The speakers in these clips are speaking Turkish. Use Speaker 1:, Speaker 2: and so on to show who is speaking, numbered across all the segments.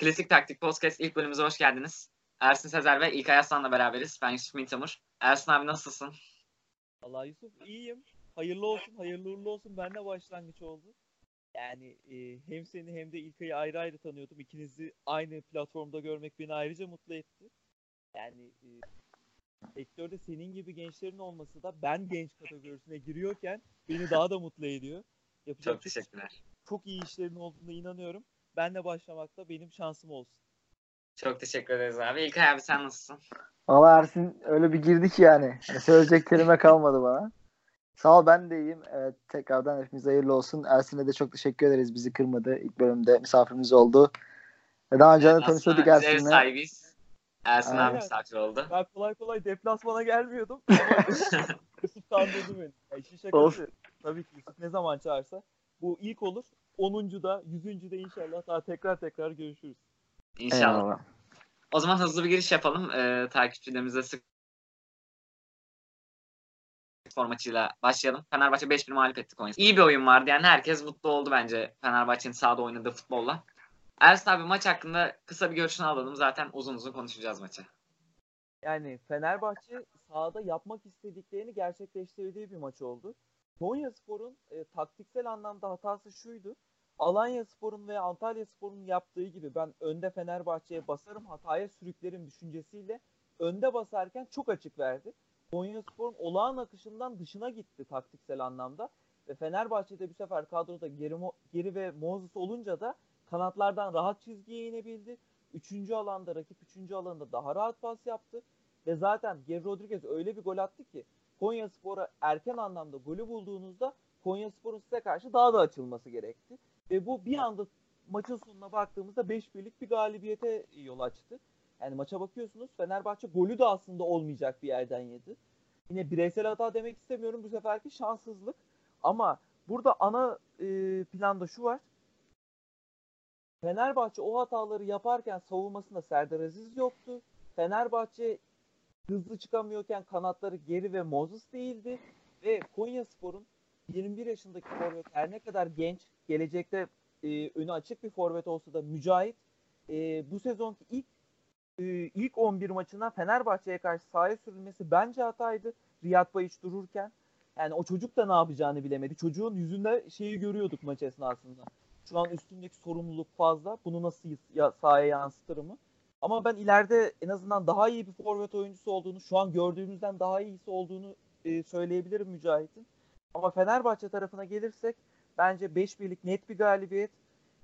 Speaker 1: Klasik Taktik Podcast ilk bölümümüze hoş geldiniz. Ersin Sezer ve İlkay Aslan'la beraberiz. Ben Yusuf Mintamur. Ersin abi nasılsın?
Speaker 2: Allah Yusuf iyiyim. Hayırlı olsun, hayırlı uğurlu olsun. Ben de başlangıç oldu. Yani e, hem seni hem de İlkay'ı ayrı ayrı tanıyordum. İkinizi aynı platformda görmek beni ayrıca mutlu etti. Yani e, sektörde senin gibi gençlerin olması da ben genç kategorisine giriyorken beni daha da mutlu ediyor.
Speaker 1: Yapacak çok teşekkürler.
Speaker 2: Çok iyi işlerin olduğuna inanıyorum. Ben de başlamakta benim şansım olsun.
Speaker 1: Çok teşekkür ederiz abi. İlkay abi sen nasılsın?
Speaker 3: Valla Ersin öyle bir girdi ki yani. yani söyleyecek kelime kalmadı bana. Sağ ol ben de iyiyim. Evet, tekrardan hepimiz hayırlı olsun. Ersin'e de çok teşekkür ederiz. Bizi kırmadı. İlk bölümde misafirimiz oldu. Ve daha önce de tanışıyorduk Ersin'le. Ev
Speaker 1: sahibiyiz. Ersin Aynen. abi misafir oldu.
Speaker 2: Ben kolay kolay deplasmana gelmiyordum. Yusuf kandırdı beni. Yani işin şakası. Of. Tabii ki Yusuf ne zaman çağırsa. Bu ilk olur. 10. da 100. de inşallah daha tekrar tekrar görüşürüz.
Speaker 1: İnşallah. Eyvallah. O zaman hızlı bir giriş yapalım. Ee, takipçilerimize sık spor maçıyla başlayalım. Fenerbahçe 5-1 mağlup etti Konya. İyi bir oyun vardı. Yani herkes mutlu oldu bence Fenerbahçe'nin sahada oynadığı futbolla. Ersin abi maç hakkında kısa bir görüşünü alalım. Zaten uzun uzun konuşacağız maçı.
Speaker 2: Yani Fenerbahçe sahada yapmak istediklerini gerçekleştirdiği bir maç oldu. Konya Spor'un e, taktiksel anlamda hatası şuydu. Alanya Spor'un ve Antalya Spor'un yaptığı gibi ben önde Fenerbahçe'ye basarım hataya sürüklerim düşüncesiyle önde basarken çok açık verdi. Konya Spor'un olağan akışından dışına gitti taktiksel anlamda. Ve Fenerbahçe'de bu sefer kadroda geri, geri ve Moses olunca da kanatlardan rahat çizgiye inebildi. Üçüncü alanda rakip üçüncü alanda daha rahat pas yaptı. Ve zaten Geri Rodriguez öyle bir gol attı ki Konya Spor'a erken anlamda golü bulduğunuzda Konya Spor'un size karşı daha da açılması gerekti. Ve bu bir anda maçın sonuna baktığımızda 5-1'lik bir galibiyete yol açtı. Yani maça bakıyorsunuz Fenerbahçe golü de aslında olmayacak bir yerden yedi. Yine bireysel hata demek istemiyorum bu seferki şanssızlık. Ama burada ana e, planda şu var. Fenerbahçe o hataları yaparken savunmasında Serdar Aziz yoktu. Fenerbahçe hızlı çıkamıyorken kanatları geri ve Moses değildi. Ve Konya Spor'un 21 yaşındaki forvet her ne kadar genç, gelecekte e, önü açık bir forvet olsa da Mücahit e, bu sezonki ilk e, ilk 11 maçına Fenerbahçe'ye karşı sahaya sürülmesi bence hataydı. Riyad Bayiç dururken. Yani o çocuk da ne yapacağını bilemedi. Çocuğun yüzünde şeyi görüyorduk maç esnasında. Şu an üstündeki sorumluluk fazla. Bunu nasıl ya, sahaya yansıtır mı? Ama ben ileride en azından daha iyi bir forvet oyuncusu olduğunu, şu an gördüğümüzden daha iyisi olduğunu e, söyleyebilirim Mücahit'in. Ama Fenerbahçe tarafına gelirsek bence 5 birlik net bir galibiyet.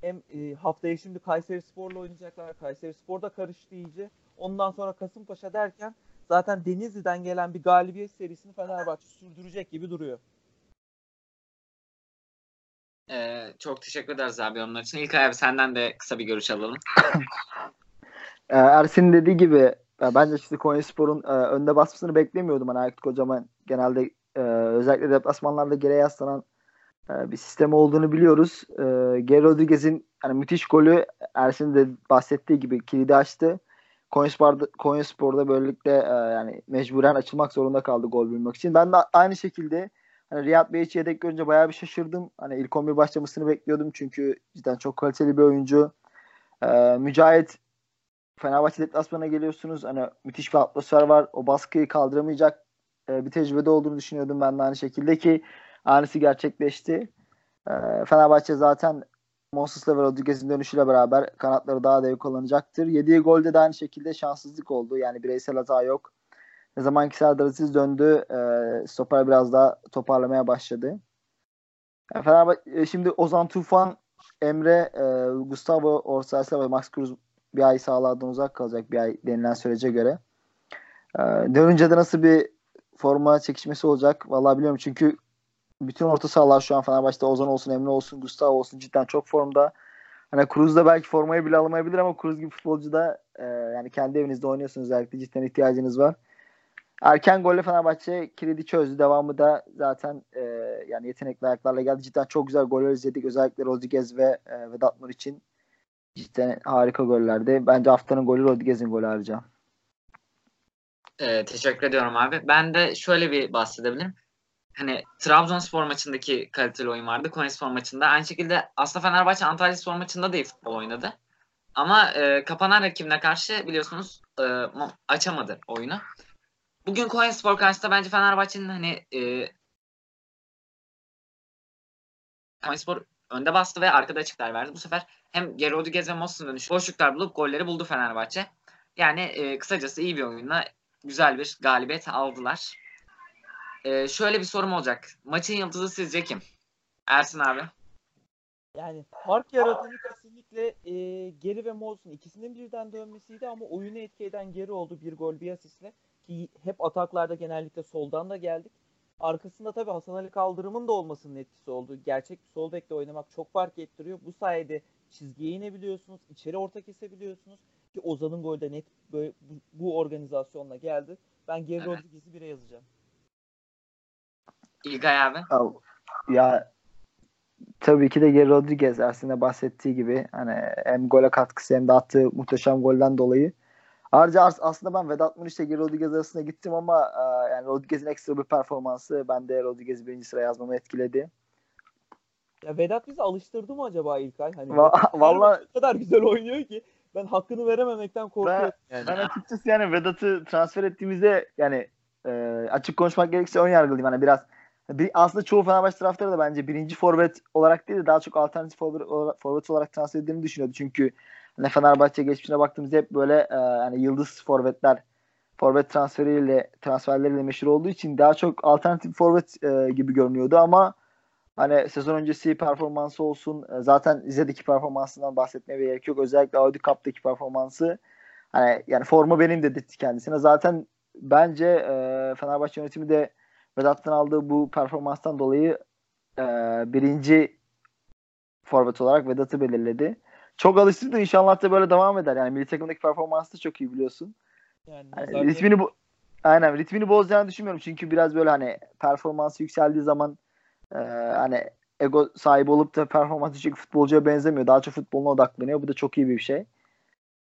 Speaker 2: Hem e, haftaya şimdi Kayseri Spor'la oynayacaklar. Kayseri Spor da karıştı iyice. Ondan sonra Kasımpaşa derken zaten Denizli'den gelen bir galibiyet serisini Fenerbahçe sürdürecek gibi duruyor.
Speaker 1: Ee, çok teşekkür ederiz abi onlar için. İlk abi senden de kısa bir görüş alalım.
Speaker 3: Ee, Ersin dediği gibi bence işte Konyaspor'un e, önde basmasını beklemiyordum. Hani Aykut Kocaman genelde e, özellikle deplasmanlarda geri yaslanan bir sistem olduğunu biliyoruz. E, Geri Rodriguez'in yani müthiş golü Ersin de bahsettiği gibi kilidi açtı. Konyaspor'da, Konyaspor'da böylelikle e, yani mecburen açılmak zorunda kaldı gol bulmak için. Ben de aynı şekilde hani Riyad Bey'i yedek görünce bayağı bir şaşırdım. Hani ilk 11 başlamasını bekliyordum çünkü cidden çok kaliteli bir oyuncu. E, Mücahit Fenerbahçe deplasmana geliyorsunuz. Hani müthiş bir atmosfer var. O baskıyı kaldıramayacak e, bir tecrübede olduğunu düşünüyordum ben de aynı şekilde ki aynısı gerçekleşti. E, Fenerbahçe zaten Monses'la ve Rodriguez'in dönüşüyle beraber kanatları daha da kullanacaktır. Yediği golde de aynı şekilde şanssızlık oldu. Yani bireysel hata yok. Ne zaman ki Serdar Aziz döndü e, stoper biraz daha toparlamaya başladı. Yani Fenerbahçe, şimdi Ozan Tufan, Emre, e, Gustavo Orsaysa ve Max Cruz bir ay sahalardan uzak kalacak bir ay denilen sürece göre. E, dönünce de nasıl bir forma çekişmesi olacak. Vallahi biliyorum çünkü bütün orta sahalar şu an Fenerbahçe'de Ozan olsun, Emre olsun, Gustavo olsun cidden çok formda. Hani Cruz da belki formayı bile alamayabilir ama Cruz gibi futbolcu da e, yani kendi evinizde oynuyorsunuz özellikle cidden ihtiyacınız var. Erken golle Fenerbahçe kilidi çözdü. Devamı da zaten e, yani yetenekli ayaklarla geldi. Cidden çok güzel goller izledik. Özellikle Rodriguez ve e, Vedat Nur için cidden harika gollerdi. Bence haftanın golü Rodriguez'in golü ayrıca.
Speaker 1: Ee, teşekkür ediyorum abi. Ben de şöyle bir bahsedebilirim. Hani Trabzonspor maçındaki kaliteli oyun vardı. Konyaspor maçında. Aynı şekilde aslında Fenerbahçe Antalya Spor maçında da iyi futbol oynadı. Ama e, kapanan rakibine karşı biliyorsunuz e, açamadı oyunu. Bugün Konyaspor karşısında bence Fenerbahçe'nin hani e, Konyaspor önde bastı ve arkada açıklar verdi. Bu sefer hem Geri Rodriguez ve Mos'un dönüşü boşluklar bulup golleri buldu Fenerbahçe. Yani e, kısacası iyi bir oyunla güzel bir galibiyet aldılar. E, şöyle bir sorum olacak. Maçın yıldızı sizce kim? Ersin abi.
Speaker 2: Yani fark yaratanı kesinlikle e, Geri ve Molson ikisinin birden dönmesiydi ama oyunu etki eden Geri oldu bir gol bir asistle ki hep ataklarda genellikle soldan da geldik. Arkasında tabii Hasan Ali Kaldırım'ın da olmasının etkisi oldu. Gerçek bir sol bekle oynamak çok fark ettiriyor. Bu sayede çizgiye inebiliyorsunuz, içeri orta kesebiliyorsunuz ki Ozan'ın golü de net böyle bu, bu organizasyonla geldi. Ben Geri
Speaker 1: Evet.
Speaker 2: Rodriguez'i bire yazacağım.
Speaker 1: İlgay abi.
Speaker 3: Ya tabii ki de Geri Rodriguez Ersin'e bahsettiği gibi hani hem gole katkısı hem de attığı muhteşem golden dolayı. Ayrıca as- aslında ben Vedat Muriç ile Geri Rodriguez arasında gittim ama e, yani Rodriguez'in ekstra bir performansı ben de Rodriguez'i birinci sıraya yazmamı etkiledi.
Speaker 2: Ya Vedat bizi alıştırdı mı acaba İlkay? Hani
Speaker 3: Va-
Speaker 2: maç o kadar güzel oynuyor ki ben hakkını verememekten korkuyorum. yani.
Speaker 3: Ben açıkçası yani Vedat'ı transfer ettiğimizde yani e, açık konuşmak gerekirse ön yargılıyım. Hani biraz aslında çoğu Fenerbahçe taraftarı da bence birinci forvet olarak değil de daha çok alternatif forvet olarak, transfer edildiğini düşünüyordu. Çünkü hani Fenerbahçe geçmişine baktığımızda hep böyle e, yani yıldız forvetler forvet transferiyle transferleriyle meşhur olduğu için daha çok alternatif forvet e, gibi görünüyordu ama hani sezon öncesi performansı olsun e, zaten Rize'deki performansından bahsetmeye gerek yok. Özellikle Audi Cup'taki performansı hani yani forma benim dedirtti kendisine. Zaten bence e, Fenerbahçe yönetimi de Vedat'tan aldığı bu performanstan dolayı e, birinci forvet olarak Vedat'ı belirledi. Çok alıştırdı. İnşallah da böyle devam eder. Yani milli takımdaki performansı da çok iyi biliyorsun.
Speaker 2: Yani
Speaker 3: Yani ritmini bu aynen ritmini bozacağını düşünmüyorum. Çünkü biraz böyle hani performansı yükseldiği zaman e, hani ego sahibi olup da performans düşük futbolcuya benzemiyor. Daha çok futboluna odaklanıyor. Bu da çok iyi bir şey.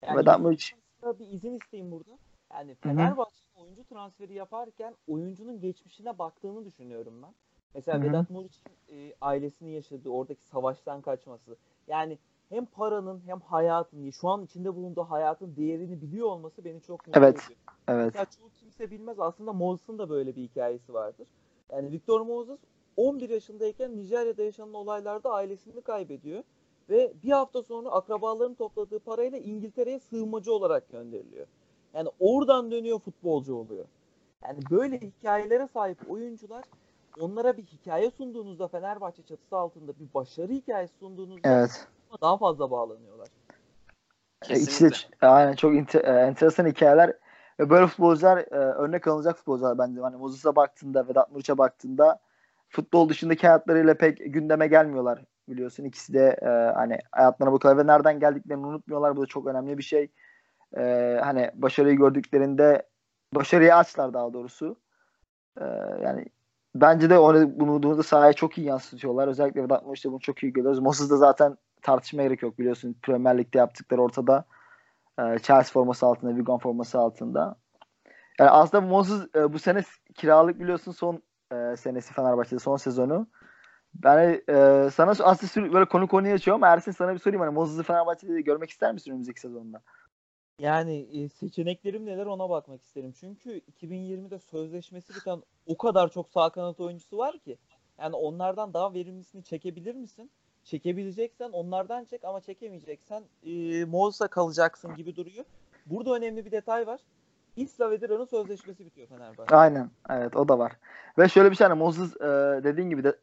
Speaker 2: Yani
Speaker 3: Vedat Muriç
Speaker 2: bir izin isteyeyim burada. Yani
Speaker 3: hı.
Speaker 2: Oyuncu transferi yaparken oyuncunun geçmişine baktığını düşünüyorum ben. Mesela
Speaker 3: Hı hı.
Speaker 2: Vedat Muriç'in e, ailesini yaşadığı, oradaki savaştan kaçması. Yani hem paranın hem hayatın, şu an içinde bulunduğu hayatın değerini biliyor olması beni çok mutlu
Speaker 3: Evet.
Speaker 2: ediyor.
Speaker 3: evet.
Speaker 2: Mesela çoğu kimse bilmez. Aslında Moses'ın da böyle bir hikayesi vardır. Yani Victor Moses 11 yaşındayken Nijerya'da yaşanan olaylarda ailesini kaybediyor. Ve bir hafta sonra akrabaların topladığı parayla İngiltere'ye sığınmacı olarak gönderiliyor. Yani oradan dönüyor futbolcu oluyor. Yani böyle hikayelere sahip oyuncular onlara bir hikaye sunduğunuzda Fenerbahçe çatısı altında bir başarı hikayesi sunduğunuzda
Speaker 3: Evet.
Speaker 2: daha fazla bağlanıyorlar.
Speaker 3: E, İkisi de
Speaker 1: Kesinlikle.
Speaker 3: ç- aynen çok ente- e, enteresan hikayeler. Ve böyle futbolcular e, örnek alınacak futbolcular bence. Hani Mozes'a baktığında, Vedat Muriç'e baktığında futbol dışındaki hayatlarıyla pek gündeme gelmiyorlar biliyorsun. İkisi de e, hani hayatlarına bakıyorlar ve nereden geldiklerini unutmuyorlar. Bu da çok önemli bir şey. E, hani başarıyı gördüklerinde başarıyı açlar daha doğrusu. E, yani bence de onu, bunu, da sahaya çok iyi yansıtıyorlar. Özellikle Vedat Muriç'te bunu çok iyi görüyoruz. Moses da zaten tartışmaya gerek yok biliyorsun. Premier Lig'de yaptıkları ortada. Ee, Chelsea forması altında, Wigan forması altında. Yani aslında Moses e, bu sene kiralık biliyorsun son e, senesi Fenerbahçe'de son sezonu. Ben e, sana aslında böyle konu konuya açıyor ama Ersin sana bir sorayım. Hani Moses'ı Fenerbahçe'de görmek ister misin önümüzdeki sezonda?
Speaker 2: Yani e, seçeneklerim neler ona bakmak isterim. Çünkü 2020'de sözleşmesi biten o kadar çok sağ kanat oyuncusu var ki. Yani onlardan daha verimlisini çekebilir misin? Çekebileceksen onlardan çek ama çekemeyeceksen e, Moses'a kalacaksın gibi duruyor. Burada önemli bir detay var. Isla ve Diran'ın sözleşmesi bitiyor Fenerbahçe.
Speaker 3: Aynen. Evet o da var. Ve şöyle bir şey hani Moses e, dediğin gibi de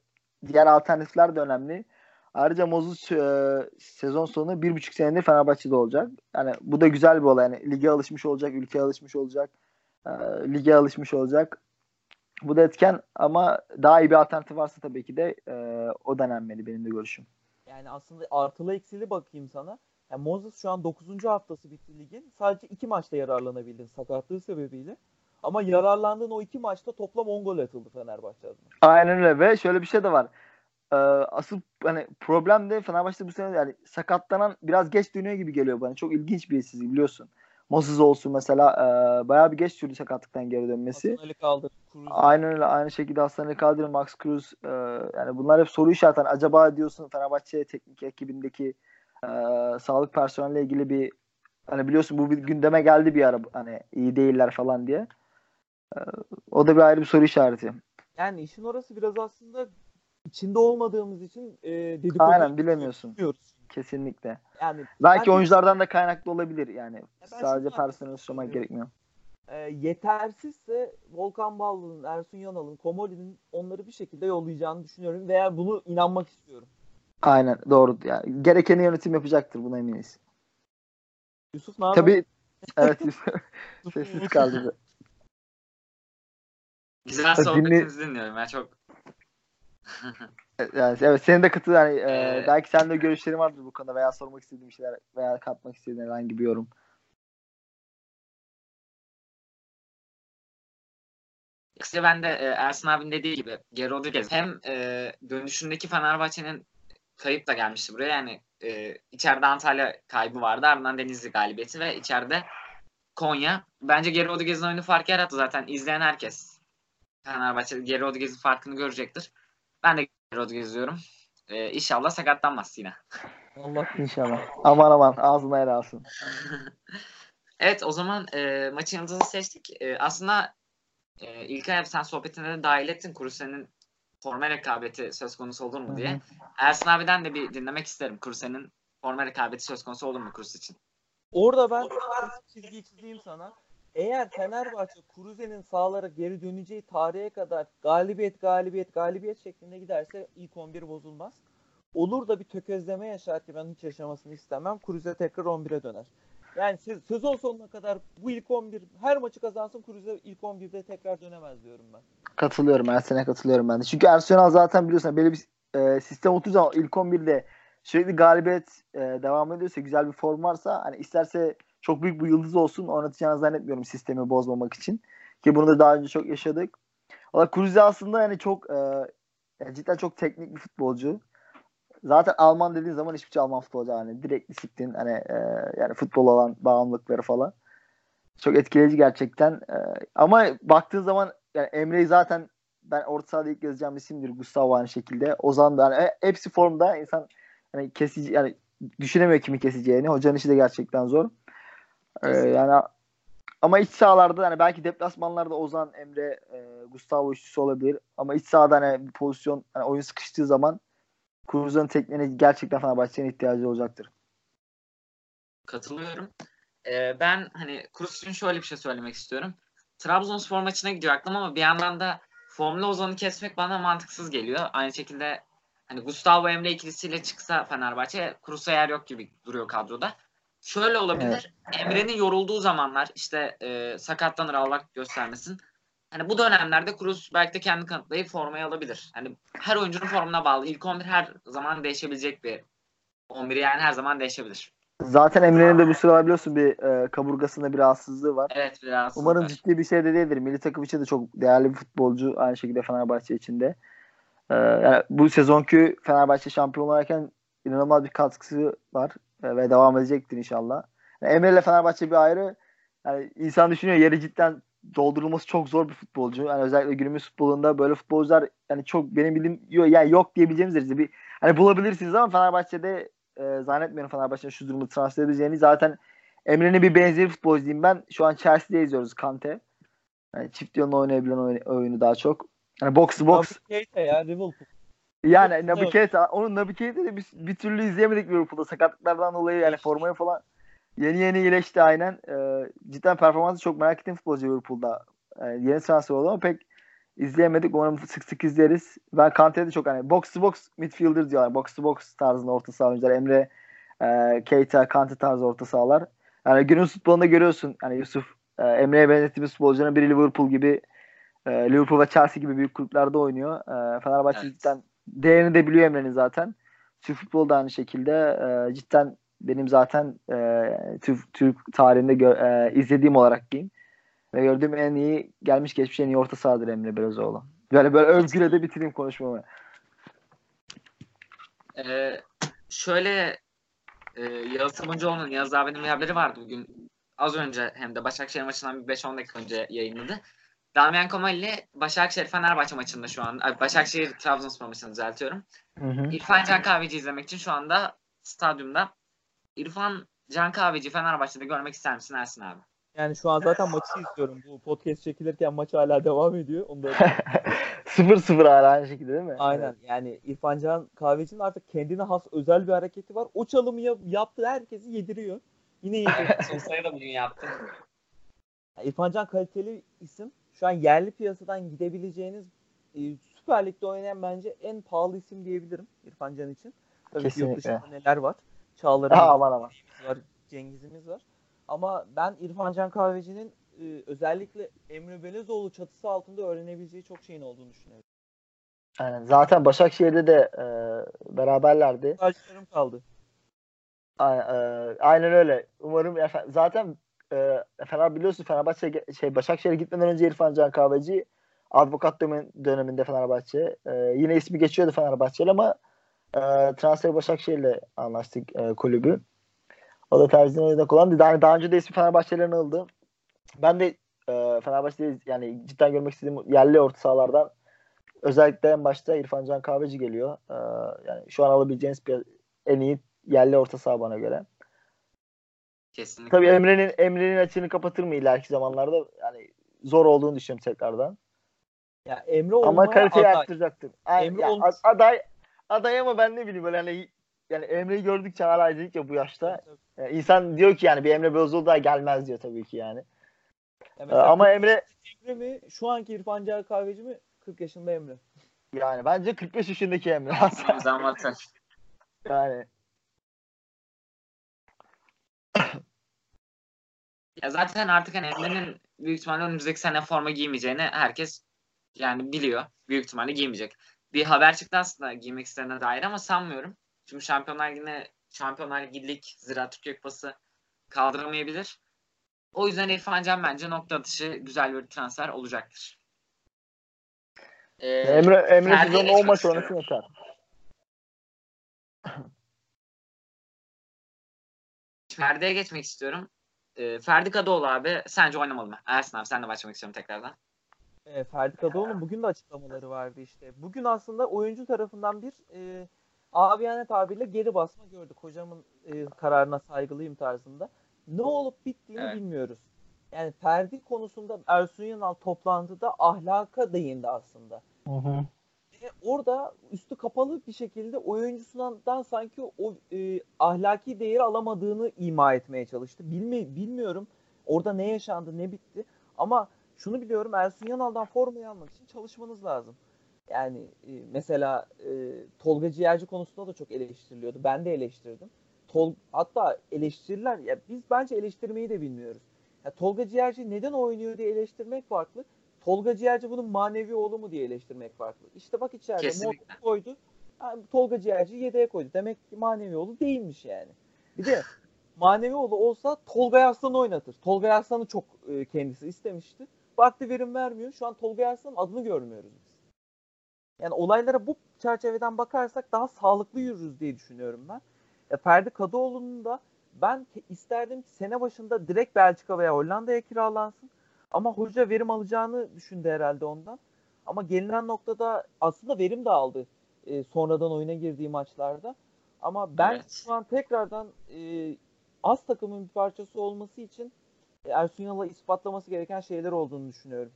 Speaker 3: diğer alternatifler de önemli. Ayrıca Moses e, sezon sonu bir buçuk senedir Fenerbahçe'de olacak. Yani bu da güzel bir olay. Yani lige alışmış olacak, ülkeye alışmış olacak, e, lige alışmış olacak. Bu da etken ama daha iyi bir alternatif varsa tabii ki de e, o denenmeli benim de görüşüm.
Speaker 2: Yani aslında artılı eksili bakayım sana. Yani Moses şu an 9. haftası bitti ligin. Sadece 2 maçta yararlanabildin sakatlığı sebebiyle. Ama yararlandığın o iki maçta toplam 10 gol atıldı Fenerbahçe adına.
Speaker 3: Aynen öyle ve şöyle bir şey de var. Ee, asıl hani problem de Fenerbahçe bu sene yani sakatlanan biraz geç dönüyor gibi geliyor bana. Çok ilginç bir çizgi biliyorsun. Moses olsun mesela e, bayağı bir geç sürdü sakatlıktan geri dönmesi.
Speaker 2: Hasan Ali kaldı. Cruz.
Speaker 3: Aynen öyle. Aynı şekilde Hasan Ali Max Cruz e, yani bunlar hep soru işareti. Hani acaba diyorsun Fenerbahçe teknik ekibindeki e, sağlık personeliyle ilgili bir hani biliyorsun bu bir gündeme geldi bir ara hani iyi değiller falan diye. E, o da bir ayrı bir soru işareti.
Speaker 2: Yani işin orası biraz aslında içinde olmadığımız için e, dedikodu
Speaker 3: Aynen bilemiyorsun.
Speaker 2: bilmiyoruz.
Speaker 3: Kesinlikle.
Speaker 2: Yani
Speaker 3: Belki
Speaker 2: ben-
Speaker 3: oyunculardan da kaynaklı olabilir yani.
Speaker 2: ben
Speaker 3: Sadece personel suçlamak
Speaker 2: düşünüyorum.
Speaker 3: gerekmiyor.
Speaker 2: e, yetersizse Volkan Ballı'nın, Ersun Yanal'ın, Komoli'nin onları bir şekilde yollayacağını düşünüyorum veya bunu inanmak istiyorum.
Speaker 3: Aynen doğru. Yani gerekeni yönetim yapacaktır buna eminiz.
Speaker 2: Yusuf ne?
Speaker 3: Tabii evet
Speaker 2: Yusuf
Speaker 3: sessiz kaldı.
Speaker 1: Güzel sohbetinizi dinliyorum. Ben çok
Speaker 3: Yani, evet senin de katı yani e,
Speaker 1: Ee,
Speaker 3: belki senin de görüşlerin vardır bu konuda veya sormak istediğin şeyler veya katmak istediğin herhangi bir yorum.
Speaker 1: İşte ben de e, Ersin abinin dediği gibi Geri Rodriguez hem e, dönüşündeki Fenerbahçe'nin kayıp da gelmişti buraya. Yani e, içeride Antalya kaybı vardı. Ardından Denizli galibiyeti ve içeride Konya. Bence Geri Rodriguez'in oyunu fark yarattı zaten. izleyen herkes Fenerbahçe'de Geri Rodriguez'in farkını görecektir. Ben de Geri Rodriguez diyorum. E, inşallah sakatlanmaz yine.
Speaker 2: Allah
Speaker 3: İnşallah. Aman aman ağzına el alsın.
Speaker 1: Evet o zaman e, maçın yıldızını seçtik. E, aslında e, İlkay abi sen sohbetine de dahil ettin. Kuruse'nin forma rekabeti söz konusu olur mu
Speaker 3: Hı hı.
Speaker 1: diye. Ersin abiden de bir dinlemek isterim. Kuruse'nin forma rekabeti söz konusu olur mu Kurus için?
Speaker 2: Orada ben çizgiyi çizeyim sana. Eğer Fenerbahçe Kuruze'nin sahalara geri döneceği tarihe kadar galibiyet galibiyet galibiyet şeklinde giderse ilk 11 bozulmaz. Olur da bir tökezleme yaşar ki ben hiç yaşamasını istemem. Kuruze tekrar 11'e döner. Yani se- sezon sonuna kadar bu ilk 11 her maçı kazansın Kuruze ilk 11'de tekrar dönemez diyorum ben.
Speaker 3: Katılıyorum. Her sene katılıyorum ben de. Çünkü Arsenal zaten biliyorsun böyle bir e, sistem 30 ama ilk 11'de sürekli galibiyet e, devam ediyorsa güzel bir form varsa hani isterse çok büyük bir yıldız olsun oynatacağını zannetmiyorum sistemi bozmamak için. Ki bunu da daha önce çok yaşadık. Valla Kruse aslında yani çok e, yani cidden çok teknik bir futbolcu. Zaten Alman dediğin zaman hiçbir şey Alman futbolcu hani direkt disiplin hani e, yani futbol olan bağımlılıkları falan. Çok etkileyici gerçekten. E, ama baktığın zaman yani Emre'yi zaten ben orta sahada ilk yazacağım isimdir. Gustavo aynı şekilde. Ozan da hani hepsi formda insan hani kesici yani düşünemiyor kimi keseceğini. Hocanın işi de gerçekten zor. Ee, yani ama iç sahalarda hani belki deplasmanlarda Ozan, Emre, e, Gustavo üçlüsü olabilir. Ama iç sahada hani bir pozisyon hani oyun sıkıştığı zaman Cruz'un tekniğine gerçekten Fenerbahçe'nin ihtiyacı olacaktır.
Speaker 1: Katılıyorum. Ee, ben hani için şöyle bir şey söylemek istiyorum. Trabzonspor maçına gidiyor aklım ama bir yandan da Formula Ozan'ı kesmek bana mantıksız geliyor. Aynı şekilde hani Gustavo Emre ikilisiyle çıksa Fenerbahçe Kurus'a yer yok gibi duruyor kadroda. Şöyle olabilir. Emre'nin yorulduğu zamanlar işte e, sakatlanır Allah göstermesin. Hani bu dönemlerde Kurus belki de kendi kanıtlayıp formayı alabilir. Hani her oyuncunun formuna bağlı. İlk 11 her zaman değişebilecek bir 11 yani her zaman değişebilir.
Speaker 3: Zaten Emre'nin de bu sıralar biliyorsun bir e, kaburgasında bir rahatsızlığı var.
Speaker 1: Evet biraz.
Speaker 3: Umarım ciddi bir şey de değildir. Milli takım için de çok değerli bir futbolcu. Aynı şekilde Fenerbahçe için de. Ee, yani bu sezonki Fenerbahçe şampiyon olarken inanılmaz bir katkısı var. Ve devam edecektir inşallah. Yani Emre ile Fenerbahçe bir ayrı. Yani insan düşünüyor yeri cidden doldurulması çok zor bir futbolcu. Yani özellikle günümüz futbolunda böyle futbolcular yani çok benim bildiğim yani yok diyebileceğimiz derecede bir hani bulabilirsiniz ama Fenerbahçe'de e, zannetmiyorum Fenerbahçe'nin şu durumu transfer edeceğini. Zaten Emre'nin bir benzeri futbolcu diyeyim ben. Şu an Chelsea'de izliyoruz Kante. Yani çift yönlü oynayabilen oyunu, daha çok. Yani box box.
Speaker 2: Nabi Keita ya Liverpool.
Speaker 3: Yani Keita, onun da bir, bir türlü izleyemedik Liverpool'da. Sakatlıklardan dolayı yani formaya falan yeni yeni iyileşti aynen. Ee, cidden performansı çok merak ettiğim futbolcu Liverpool'da. Yani yeni transfer oldu ama pek izleyemedik. Umarım sık sık izleriz. Ben Kante'de de çok hani box to box midfielder diyorlar. Box to box tarzında orta saha oyuncular. Emre, e, Keita, Kante tarzı orta sahalar. Yani günümüz futbolunda görüyorsun. Hani Yusuf, e, Emre'ye benzettiğimiz futbolcuların biri Liverpool gibi e, Liverpool ve Chelsea gibi büyük kulüplerde oynuyor. E, Fenerbahçe
Speaker 1: Evet.
Speaker 3: cidden değerini de biliyor Emre'nin zaten. Türk futbolu da aynı şekilde. E, cidden benim zaten e, Türk, Türk tarihinde gö- e, izlediğim olarak diyeyim. Ve gördüğüm en iyi gelmiş geçmiş en iyi orta sahadır Emre Belözoğlu. Böyle böyle övgüyle de bitireyim konuşmamı.
Speaker 1: Ee, şöyle e, Yağız Sabuncuoğlu'nun Yağız abinin haberi vardı bugün. Az önce hem de Başakşehir maçından bir 5-10 dakika önce yayınladı. Damian Komali Başakşehir Fenerbahçe maçında şu an Başakşehir Trabzonspor maçını düzeltiyorum.
Speaker 3: Hı hı.
Speaker 1: İrfan Can Kahveci izlemek için şu anda stadyumda. İrfan Can Kahveci Fenerbahçe'de görmek ister misin Ersin abi?
Speaker 2: Yani şu an zaten maçı izliyorum. Bu podcast çekilirken maç hala devam ediyor. Onu da
Speaker 3: 0-0 hala aynı şekilde değil mi?
Speaker 2: Aynen. Yani İrfan Can Kahveci'nin artık kendine has özel bir hareketi var. O çalımı yap- yaptığı herkesi yediriyor. Yine yediriyor.
Speaker 1: Sosa'yı da bugün yaptım.
Speaker 2: Yani İrfan Can kaliteli isim. Şu an yerli piyasadan gidebileceğiniz e, Süper Lig'de oynayan bence en pahalı isim diyebilirim İrfan Can için. Tabii ki yurt
Speaker 3: Kesinlikle.
Speaker 2: dışında neler var. Çağlar'ın
Speaker 3: aman aman.
Speaker 2: var, Cengiz'imiz var. Ama ben İrfan Can Kahveci'nin e, özellikle Emre Belezoğlu çatısı altında öğrenebileceği çok şeyin olduğunu düşünüyorum.
Speaker 3: Aynen. Zaten Başakşehir'de de e, beraberlerdi.
Speaker 2: Karşılarım kaldı.
Speaker 3: A- e, aynen öyle. Umarım zaten e, Fener biliyorsun Fenerbahçe şey Başakşehir'e gitmeden önce İrfan Can Kahveci dönem- döneminde Fenerbahçe. E, yine ismi geçiyordu Fenerbahçe'yle ama e, transfer Başakşehir'le anlaştık e, kulübü. O da tercihine uygun kullandı. Daha, daha önce de ismi Fenerbahçe'lerin aldı. Ben de e, Fenerbahçe'de yani cidden görmek istediğim yerli orta sahalardan özellikle en başta İrfan Can Kahveci geliyor. E, yani şu an alabileceğiniz en iyi yerli orta saha bana göre.
Speaker 1: Kesinlikle.
Speaker 3: Tabii Emre'nin Emre'nin açığını kapatır mı ileriki zamanlarda? Yani zor olduğunu düşünüyorum tekrardan.
Speaker 2: Ya Emre
Speaker 3: Ama kaliteyi
Speaker 2: aday.
Speaker 3: arttıracaktır. Ay-
Speaker 2: Emre
Speaker 3: ya,
Speaker 2: olmuş.
Speaker 3: aday aday ama ben ne bileyim böyle hani yani Emre'yi gördükçe hala dedik ya bu yaşta. Yani insan diyor ki yani bir Emre Belözoğlu daha gelmez diyor tabii ki yani.
Speaker 2: Ya
Speaker 3: Ee, ama Emre
Speaker 2: Emre mi? Şu anki İrfan Can Kahveci mi? 40 yaşında Emre.
Speaker 3: yani bence 45 yaşındaki Emre.
Speaker 1: Zaman
Speaker 3: yani
Speaker 1: Ya zaten artık hani Emre'nin büyük ihtimalle önümüzdeki sene forma giymeyeceğini herkes yani biliyor. Büyük ihtimalle giymeyecek. Bir haber çıktı aslında giymek istediğine dair ama sanmıyorum. Çünkü Şampiyonlar Ligi'ne Şampiyonlar Ligi Lig, Zira Türkiye Kupası kaldıramayabilir. O yüzden İrfan Can bence nokta atışı güzel bir transfer olacaktır. Ee,
Speaker 3: Emre Emre sezonun 10
Speaker 1: geçmek
Speaker 3: maç oynasın yeter.
Speaker 1: Ferdi'ye geçmek istiyorum. Ee, Ferdi Kadıoğlu abi sence oynamalı mı? Ersin abi sen de başlamak istiyorum tekrardan.
Speaker 2: E, Ferdi Kadıoğlu'nun bugün de açıklamaları vardı işte. Bugün aslında oyuncu tarafından bir e, abiyane tabirle geri basma gördük. Hocamın e, kararına saygılıyım tarzında. Ne olup bittiğini
Speaker 1: Evet.
Speaker 2: bilmiyoruz. Yani Ferdi konusunda Ersun Yanal toplantıda ahlaka değindi aslında. Ve orada üstü kapalı bir şekilde oyuncusundan sanki o e, ahlaki değeri alamadığını ima etmeye çalıştı. Bilmi bilmiyorum orada ne yaşandı ne bitti ama şunu biliyorum Ersun Yanal'dan formayı almak için çalışmanız lazım. Yani e, mesela e, Tolga Ciğerci konusunda da çok eleştiriliyordu. Ben de eleştirdim. Tol hatta eleştiriler ya biz bence eleştirmeyi de bilmiyoruz. Ya Tolga Ciğerci neden oynuyor diye eleştirmek farklı. Tolga Ciğerci bunun manevi oğlu mu diye eleştirmek farklı. İşte bak içeride
Speaker 1: Kesinlikle.
Speaker 2: Koydu. Tolga Ciğerci'yi yedeğe koydu. Demek ki manevi oğlu değilmiş yani. Bir de manevi oğlu olsa Tolga Arslan'ı oynatır. Tolga Arslan'ı çok e, kendisi istemişti. Baktı verim vermiyor. Şu an Tolga Arslan'ın adını görmüyoruz biz. Yani olaylara bu çerçeveden bakarsak daha sağlıklı yürürüz diye düşünüyorum ben. E, Ferdi Kadıoğlu'nun da ben isterdim ki sene başında direkt Belçika veya Hollanda'ya kiralansın. Ama hoca verim alacağını düşündü herhalde ondan. Ama gelinen noktada aslında verim de aldı e, sonradan oyuna girdiği maçlarda. Ama ben
Speaker 1: Evet.
Speaker 2: şu an tekrardan e, az takımın bir parçası olması için Ersun Yanal'a ispatlaması gereken şeyler olduğunu düşünüyorum.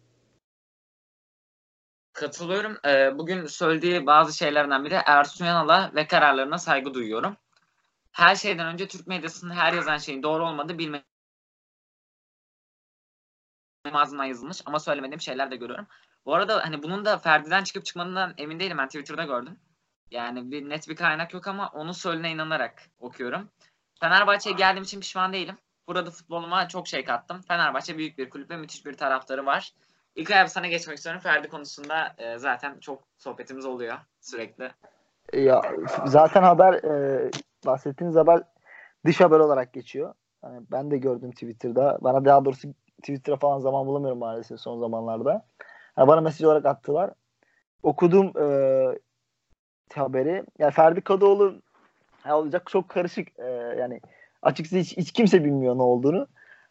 Speaker 1: Katılıyorum. Ee, bugün söylediği bazı şeylerden biri Ersun Yanal'a ve kararlarına saygı duyuyorum. Her şeyden önce Türk medyasının her yazan şeyin doğru olmadığı bilmem ağzından yazılmış ama söylemediğim şeyler de görüyorum. Bu arada hani bunun da Ferdi'den çıkıp çıkmadığından emin değilim. Ben Twitter'da gördüm. Yani bir net bir kaynak yok ama onun söylediğine inanarak okuyorum. Fenerbahçe'ye geldiğim için pişman değilim. Burada futboluma çok şey kattım. Fenerbahçe büyük bir kulüp ve müthiş bir taraftarı var. İlkay abi sana geçmek istiyorum. Ferdi konusunda e, zaten çok sohbetimiz oluyor sürekli.
Speaker 3: Ya zaten haber e, bahsettiğiniz haber dış haber olarak geçiyor. Yani ben de gördüm Twitter'da. Bana daha doğrusu Twitter'a falan zaman bulamıyorum maalesef son zamanlarda. Yani bana mesaj olarak attılar. Okudum e, haberi. Yani Ferdi Kadıoğlu ya olacak çok karışık. E, yani açıkçası hiç, hiç kimse bilmiyor ne olduğunu.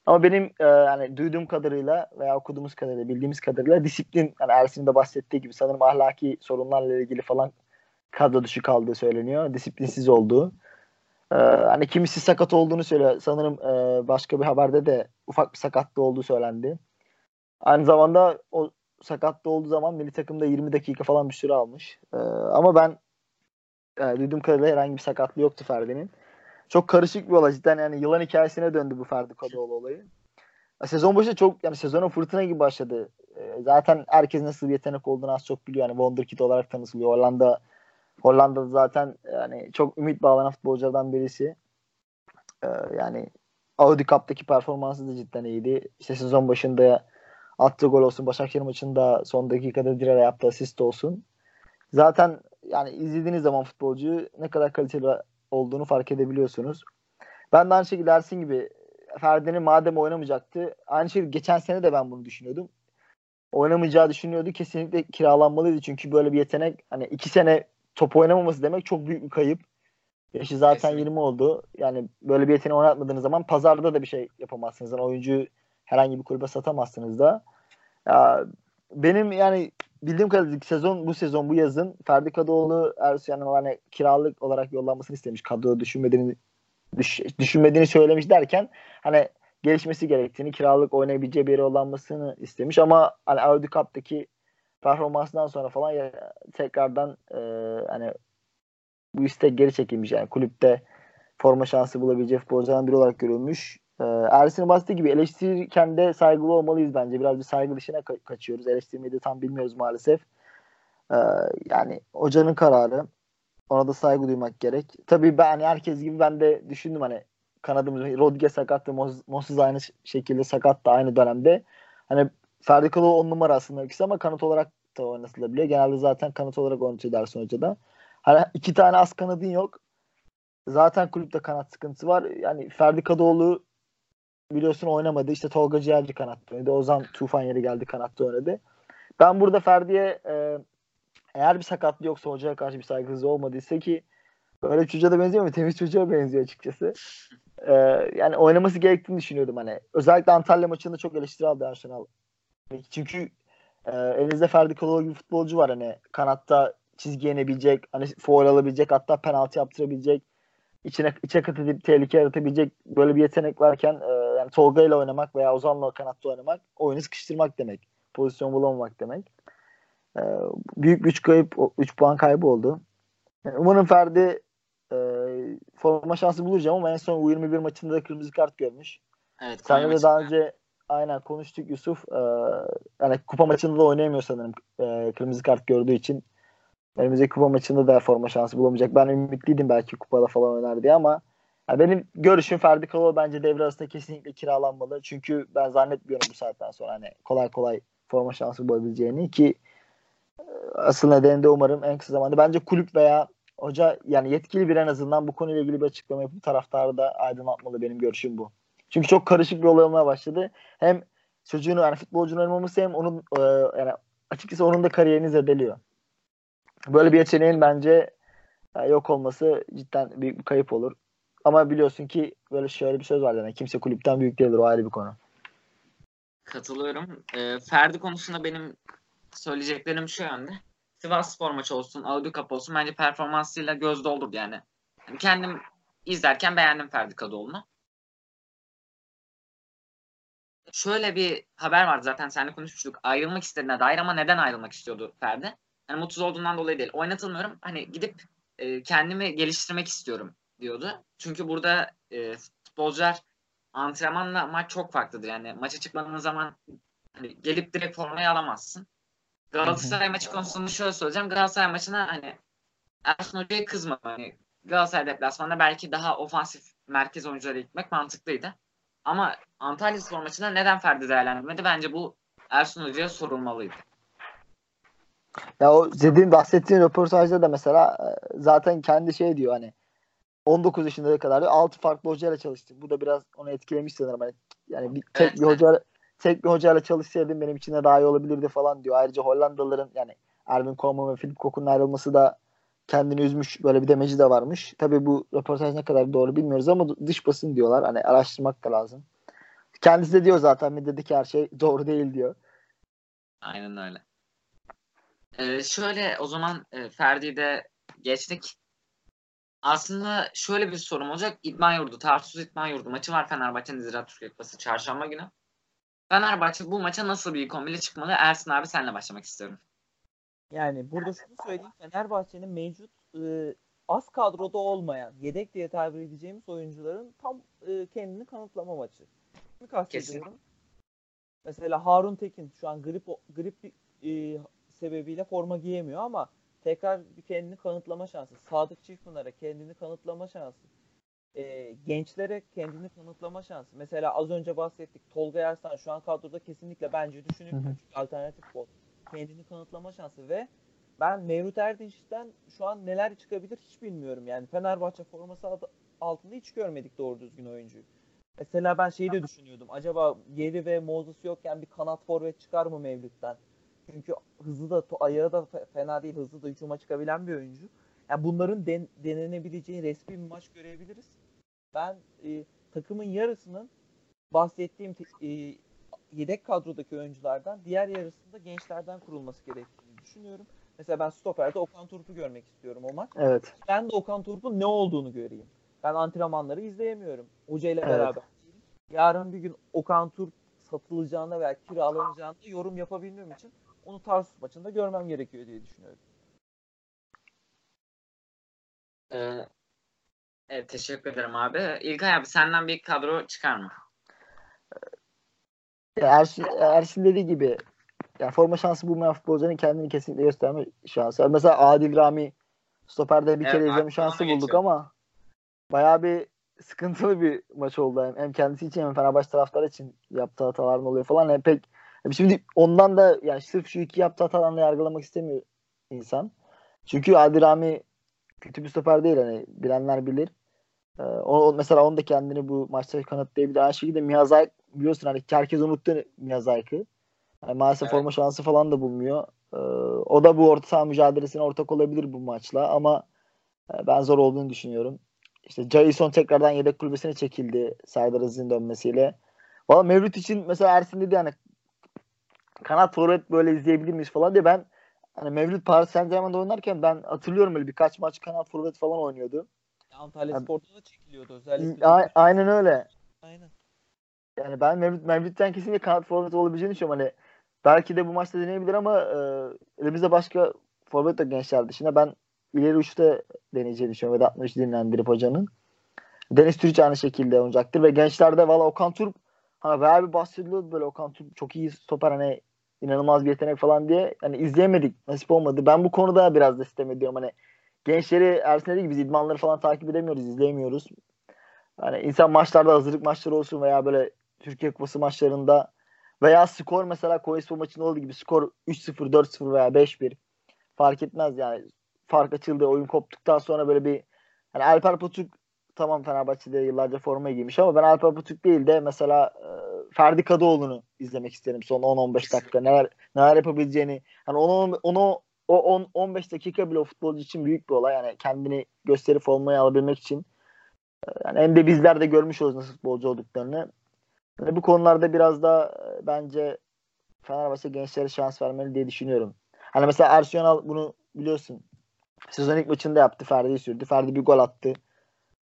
Speaker 3: Ama benim e, yani duyduğum kadarıyla veya okuduğumuz kadarıyla, bildiğimiz kadarıyla disiplin, yani Ersin'in de bahsettiği gibi sanırım ahlaki sorunlarla ilgili falan kadro dışı kaldığı söyleniyor. Disiplinsiz olduğu. Ee, hani kimisi sakat olduğunu söylüyor. Sanırım e, başka bir haberde de ufak bir sakatlığı olduğu söylendi. Aynı zamanda o sakatlı olduğu zaman milli takımda 20 dakika falan bir süre almış. Ee, ama ben e, duyduğum kadarıyla herhangi bir sakatlığı yoktu Ferdi'nin. Çok karışık bir olay cidden yani yılan hikayesine döndü bu Ferdi Kadıoğlu olayı. Sezon başı çok yani sezonun fırtına gibi başladı. Ee, zaten herkes nasıl bir yetenek olduğunu az çok biliyor. Yani Wonderkid olarak tanıtılıyor. Hollanda Hollanda'da zaten yani çok ümit bağlanan futbolculardan birisi. Ee, yani Audi Cup'taki performansı da cidden iyiydi. İşte sezon başında attığı gol olsun, Başakşehir maçında son dakikada Direr'e yaptığı asist olsun. Zaten yani izlediğiniz zaman futbolcuyu ne kadar kaliteli olduğunu fark edebiliyorsunuz. Ben de aynı şekilde Ersin gibi Ferdi'nin madem oynamayacaktı. Aynı şekilde geçen sene de ben bunu düşünüyordum. Oynamayacağı düşünüyordu. Kesinlikle kiralanmalıydı. Çünkü böyle bir yetenek hani iki sene top oynamaması demek çok büyük bir kayıp. Yaşı zaten Kesinlikle. 20 oldu. Yani böyle bir yeteneği oynatmadığınız zaman pazarda da bir şey yapamazsınız. Yani oyuncuyu herhangi bir kulübe satamazsınız da. Ya, benim yani bildiğim kadarıyla sezon bu sezon bu yazın Ferdi Kadıoğlu Ersuyan'ın hani kiralık olarak yollanmasını istemiş. Kadro düşünmediğini düş, düşünmediğini söylemiş derken hani gelişmesi gerektiğini, kiralık oynayabileceği bir yere yollanmasını istemiş ama hani Audi Cup'taki performansından sonra falan ya, tekrardan e, hani bu istek geri çekilmiş yani kulüpte forma şansı bulabileceği futbolculardan biri olarak görülmüş. E, Ersin'in bahsettiği gibi eleştirirken de saygılı olmalıyız bence. Biraz bir saygı dışına ka- kaçıyoruz. Eleştirmeyi de tam bilmiyoruz maalesef. E, yani hocanın kararı. Ona da saygı duymak gerek. Tabii ben hani herkes gibi ben de düşündüm hani kanadımız Rodriguez sakattı. Moses aynı şekilde sakattı aynı dönemde. Hani Ferdi Kalı on numara aslında ikisi ama kanat olarak da oynatılabiliyor. Genelde zaten kanat olarak oynatıyor Dersin Hoca da. Hani iki tane az kanadın yok. Zaten kulüpte kanat sıkıntısı var. Yani Ferdi Kadıoğlu biliyorsun oynamadı. İşte Tolga Ciğerci kanatta oynadı. Ozan Tufan yeri geldi kanatta oynadı. Ben burada Ferdi'ye e, eğer bir sakatlığı yoksa hocaya karşı bir saygısızlığı olmadıysa ki öyle çocuğa da benziyor mu? Temiz çocuğa benziyor açıkçası. Ee, yani oynaması gerektiğini düşünüyordum hani. Özellikle Antalya maçında çok eleştiri aldı Arsenal. Çünkü e, elinizde Ferdi Kadıoğlu gibi futbolcu var hani kanatta çizgi yenebilecek, hani foul alabilecek, hatta penaltı yaptırabilecek, içine içe kat edip tehlike yaratabilecek böyle bir yetenek varken e, yani Tolga ile oynamak veya Ozan'la kanatta oynamak oyunu sıkıştırmak demek. Pozisyon bulamamak demek. E, büyük bir 3 kayıp 3 puan kaybı oldu. Yani umarım Ferdi e, forma şansı bulacağım ama en son U21 maçında da kırmızı kart görmüş.
Speaker 1: Evet.
Speaker 3: Sen de daha önce aynen konuştuk Yusuf. E, yani kupa maçında da oynayamıyor sanırım e, kırmızı kart gördüğü için. Önümüzdeki kupa maçında da forma şansı bulamayacak. Ben ümitliydim belki kupada falan oynar diye ama yani benim görüşüm Ferdi Kalı bence devre arasında kesinlikle kiralanmalı. Çünkü ben zannetmiyorum bu saatten sonra hani kolay kolay forma şansı bulabileceğini ki e, asıl nedeni de umarım en kısa zamanda. Bence kulüp veya hoca yani yetkili bir en azından bu konuyla ilgili bir açıklama yapıp taraftarı da aydınlatmalı benim görüşüm bu. Çünkü çok karışık bir olay olmaya başladı. Hem çocuğun yani futbolcunun olmaması hem onun e, yani açıkçası onun da kariyerini zedeliyor. Böyle bir yeteneğin bence e, yok olması cidden büyük bir kayıp olur. Ama biliyorsun ki böyle şöyle bir söz var yani kimse kulüpten büyük değildir o ayrı bir konu.
Speaker 1: Katılıyorum. E, Ferdi konusunda benim söyleyeceklerim şu yönde. Sivas Spor maçı olsun, Audi Cup olsun bence performansıyla göz doldurdu yani. yani kendim izlerken beğendim Ferdi Kadıoğlu'nu. Şöyle bir haber vardı zaten seninle konuşmuştuk. Ayrılmak istediğine dair ama neden ayrılmak istiyordu Ferdi? Yani mutsuz olduğundan dolayı değil. Oynatılmıyorum. Hani gidip e, kendimi geliştirmek istiyorum diyordu. Çünkü burada e, futbolcular antrenmanla maç çok farklıdır. Yani maça çıkmadığın zaman hani gelip direkt formayı alamazsın. Galatasaray maçı konusunda şöyle söyleyeceğim. Galatasaray maçına hani Ersun Hoca'ya kızmam. Hani Galatasaray deplasmanında belki daha ofansif merkez oyunculara gitmek mantıklıydı. Ama Antalya Spor maçında neden Ferdi değerlendirmedi? Bence bu Ersun Hoca'ya sorulmalıydı.
Speaker 3: Ya o dediğin bahsettiğin röportajda da mesela e, zaten kendi şey diyor hani 19 yaşında kadar 6 farklı hocayla çalıştım. Bu da biraz onu etkilemiş sanırım. Hani yani bir, tek evet. bir hoca tek bir hocayla çalışsaydım benim için de daha iyi olabilirdi falan diyor. Ayrıca Hollandalıların yani Erwin Koeman ve Philip Kokun'un ayrılması da kendini üzmüş böyle bir demeci de varmış. Tabii bu röportaj ne kadar doğru bilmiyoruz ama dış basın diyorlar. Hani araştırmak da lazım. Kendisi de diyor zaten dedi ki her şey doğru değil diyor.
Speaker 1: Aynen öyle. Ee, şöyle o zaman e, Ferdi'yi de geçtik. aslında şöyle bir sorum olacak. İdman Yurdu, Tarsus İdman Yurdu maçı var Fenerbahçe'nin Ziraat Türkiye Kupası çarşamba günü. Fenerbahçe bu maça nasıl bir ilk çıkmalı? Ersin abi senle başlamak istiyorum.
Speaker 2: Yani burada şunu söyleyeyim. Fenerbahçe'nin mevcut e, az kadroda olmayan, yedek diye tabir edeceğimiz oyuncuların tam e, kendini kanıtlama maçı. Kimi kastediyorum? Mesela Harun Tekin şu an grip grip e, sebebiyle forma giyemiyor ama tekrar bir kendini kanıtlama şansı. Sadık Çiftpınar'a kendini kanıtlama şansı. E, gençlere kendini kanıtlama şansı. Mesela az önce bahsettik. Tolga Ersan şu an kadroda kesinlikle bence düşünülmüyor. Alternatif bol. Kendini kanıtlama şansı ve ben Mevlüt Erdinç'ten şu an neler çıkabilir hiç bilmiyorum. Yani Fenerbahçe forması altında hiç görmedik doğru düzgün oyuncuyu. Mesela ben şeyi de düşünüyordum. Acaba Yeri ve Moses yokken bir kanat forvet çıkar mı Mevlüt'ten? Çünkü hızlı da ayağı da fena değil. Hızlı da hücuma çıkabilen bir oyuncu. Yani bunların den, denenebileceği resmi bir maç görebiliriz. Ben e, takımın yarısının bahsettiğim e, yedek kadrodaki oyunculardan diğer yarısında gençlerden kurulması gerektiğini düşünüyorum. Mesela ben stoperde Okan Turp'u görmek istiyorum o maç.
Speaker 3: Evet.
Speaker 2: Ben de Okan Turp'un ne olduğunu göreyim. Ben antrenmanları izleyemiyorum. Hoca ile evet. beraber. Yarın bir gün Okan Turp satılacağına veya kiralanacağına yorum yapabilmem için onu Tarsus maçında görmem gerekiyor diye düşünüyorum.
Speaker 1: Ee, evet teşekkür ederim abi. İlkay abi senden bir kadro çıkar mı?
Speaker 3: Ersin, Ersin dediği gibi yani forma şansı bulmayan futbolcunun kendini kesinlikle gösterme şansı. Mesela Adil Rami stoperde bir evet, kere izleme şansı bulduk geçiyor. ama bayağı bir sıkıntılı bir maç oldu. Hem kendisi için hem Fenerbahçe taraftarı için yaptığı hataların oluyor falan. Hem pek şimdi ondan da yani sırf şu iki yaptığı hatadan da yargılamak istemiyor insan. Çünkü Adil Rami kötü bir stoper değil hani bilenler bilir. Ee, o, mesela onu da kendini bu maçta kanıtlayabilir. Aynı şekilde Miyazaki biliyorsun hani herkes unuttu Miyazaki'yi. Yani maalesef evet. forma şansı falan da bulmuyor. Ee, o da bu orta saha mücadelesine ortak olabilir bu maçla ama e, ben zor olduğunu düşünüyorum. İşte Jason tekrardan yedek kulübesine çekildi Serdar Aziz'in dönmesiyle. Valla Mevlüt için mesela Ersin dedi hani kanat forvet böyle izleyebilir miyiz falan diye ben hani Mevlüt Paris Saint Germain'de oynarken ben hatırlıyorum öyle birkaç maç kanat forvet falan oynuyordu.
Speaker 2: Antalya yani, Spor'da da çekiliyordu özellikle.
Speaker 3: A- aynen öyle.
Speaker 2: Aynen.
Speaker 3: Yani ben Mevlüt, Mevlüt'ten kesinlikle kanat forvet olabileceğini düşünüyorum. Hani belki de bu maçta deneyebilir ama e, elimizde başka forvet de gençler dışında ben ileri uçta deneyeceğini düşünüyorum. Vedat Muriç'i dinlendirip hocanın. Deniz Türüç aynı şekilde oynayacaktır ve gençlerde valla Okan Turp hani bayağı bir bahsediliyordu böyle Okan Turp çok iyi stoper hani inanılmaz bir yetenek falan diye hani izleyemedik nasip olmadı. Ben bu konuda biraz da sistem ediyorum hani gençleri Ersin dediği gibi biz idmanları falan takip edemiyoruz izleyemiyoruz. Hani insan maçlarda hazırlık maçları olsun veya böyle Türkiye Kupası maçlarında veya skor mesela Koyespor maçında olduğu gibi skor 3-0, 4-0 veya 5-1 fark etmez yani. Fark açıldı, oyun koptuktan sonra böyle bir hani Alper Potuk tamam Fenerbahçe'de yıllarca forma giymiş ama ben Alper Potuk değil de mesela e, Ferdi Kadıoğlu'nu izlemek isterim son 10-15 dakika. Neler neler yapabileceğini. Hani onu onu o 10 15 dakika bile o futbolcu için büyük bir olay. Yani kendini gösterip formayı alabilmek için. E, yani hem de bizler de görmüş oluruz nasıl futbolcu olduklarını. Yani bu konularda biraz da e, bence Fenerbahçe gençlere şans vermeli diye düşünüyorum. Hani mesela Arsenal bunu biliyorsun. Sezon ilk maçında yaptı. Ferdi'yi sürdü. Ferdi bir gol attı.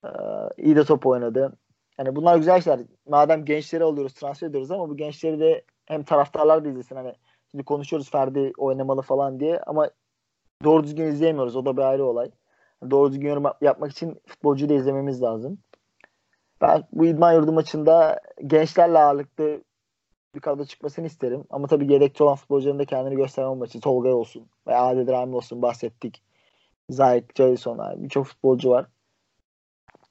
Speaker 3: Ee, iyi de top oynadı. Yani bunlar güzel şeyler. Madem gençleri alıyoruz, transfer ediyoruz ama bu gençleri de hem taraftarlar da izlesin. Hani şimdi konuşuyoruz Ferdi oynamalı falan diye ama doğru düzgün izleyemiyoruz. O da bir ayrı olay. Doğru düzgün yorum yapmak için futbolcuyu da izlememiz lazım. Ben bu idman yurdu maçında gençlerle ağırlıklı bir kadro çıkmasını isterim. Ama tabii yedekçi olan futbolcuların da kendini gösterme maçı. Tolga olsun veya Adil Rami olsun bahsettik. Zayk, Jason birçok futbolcu var.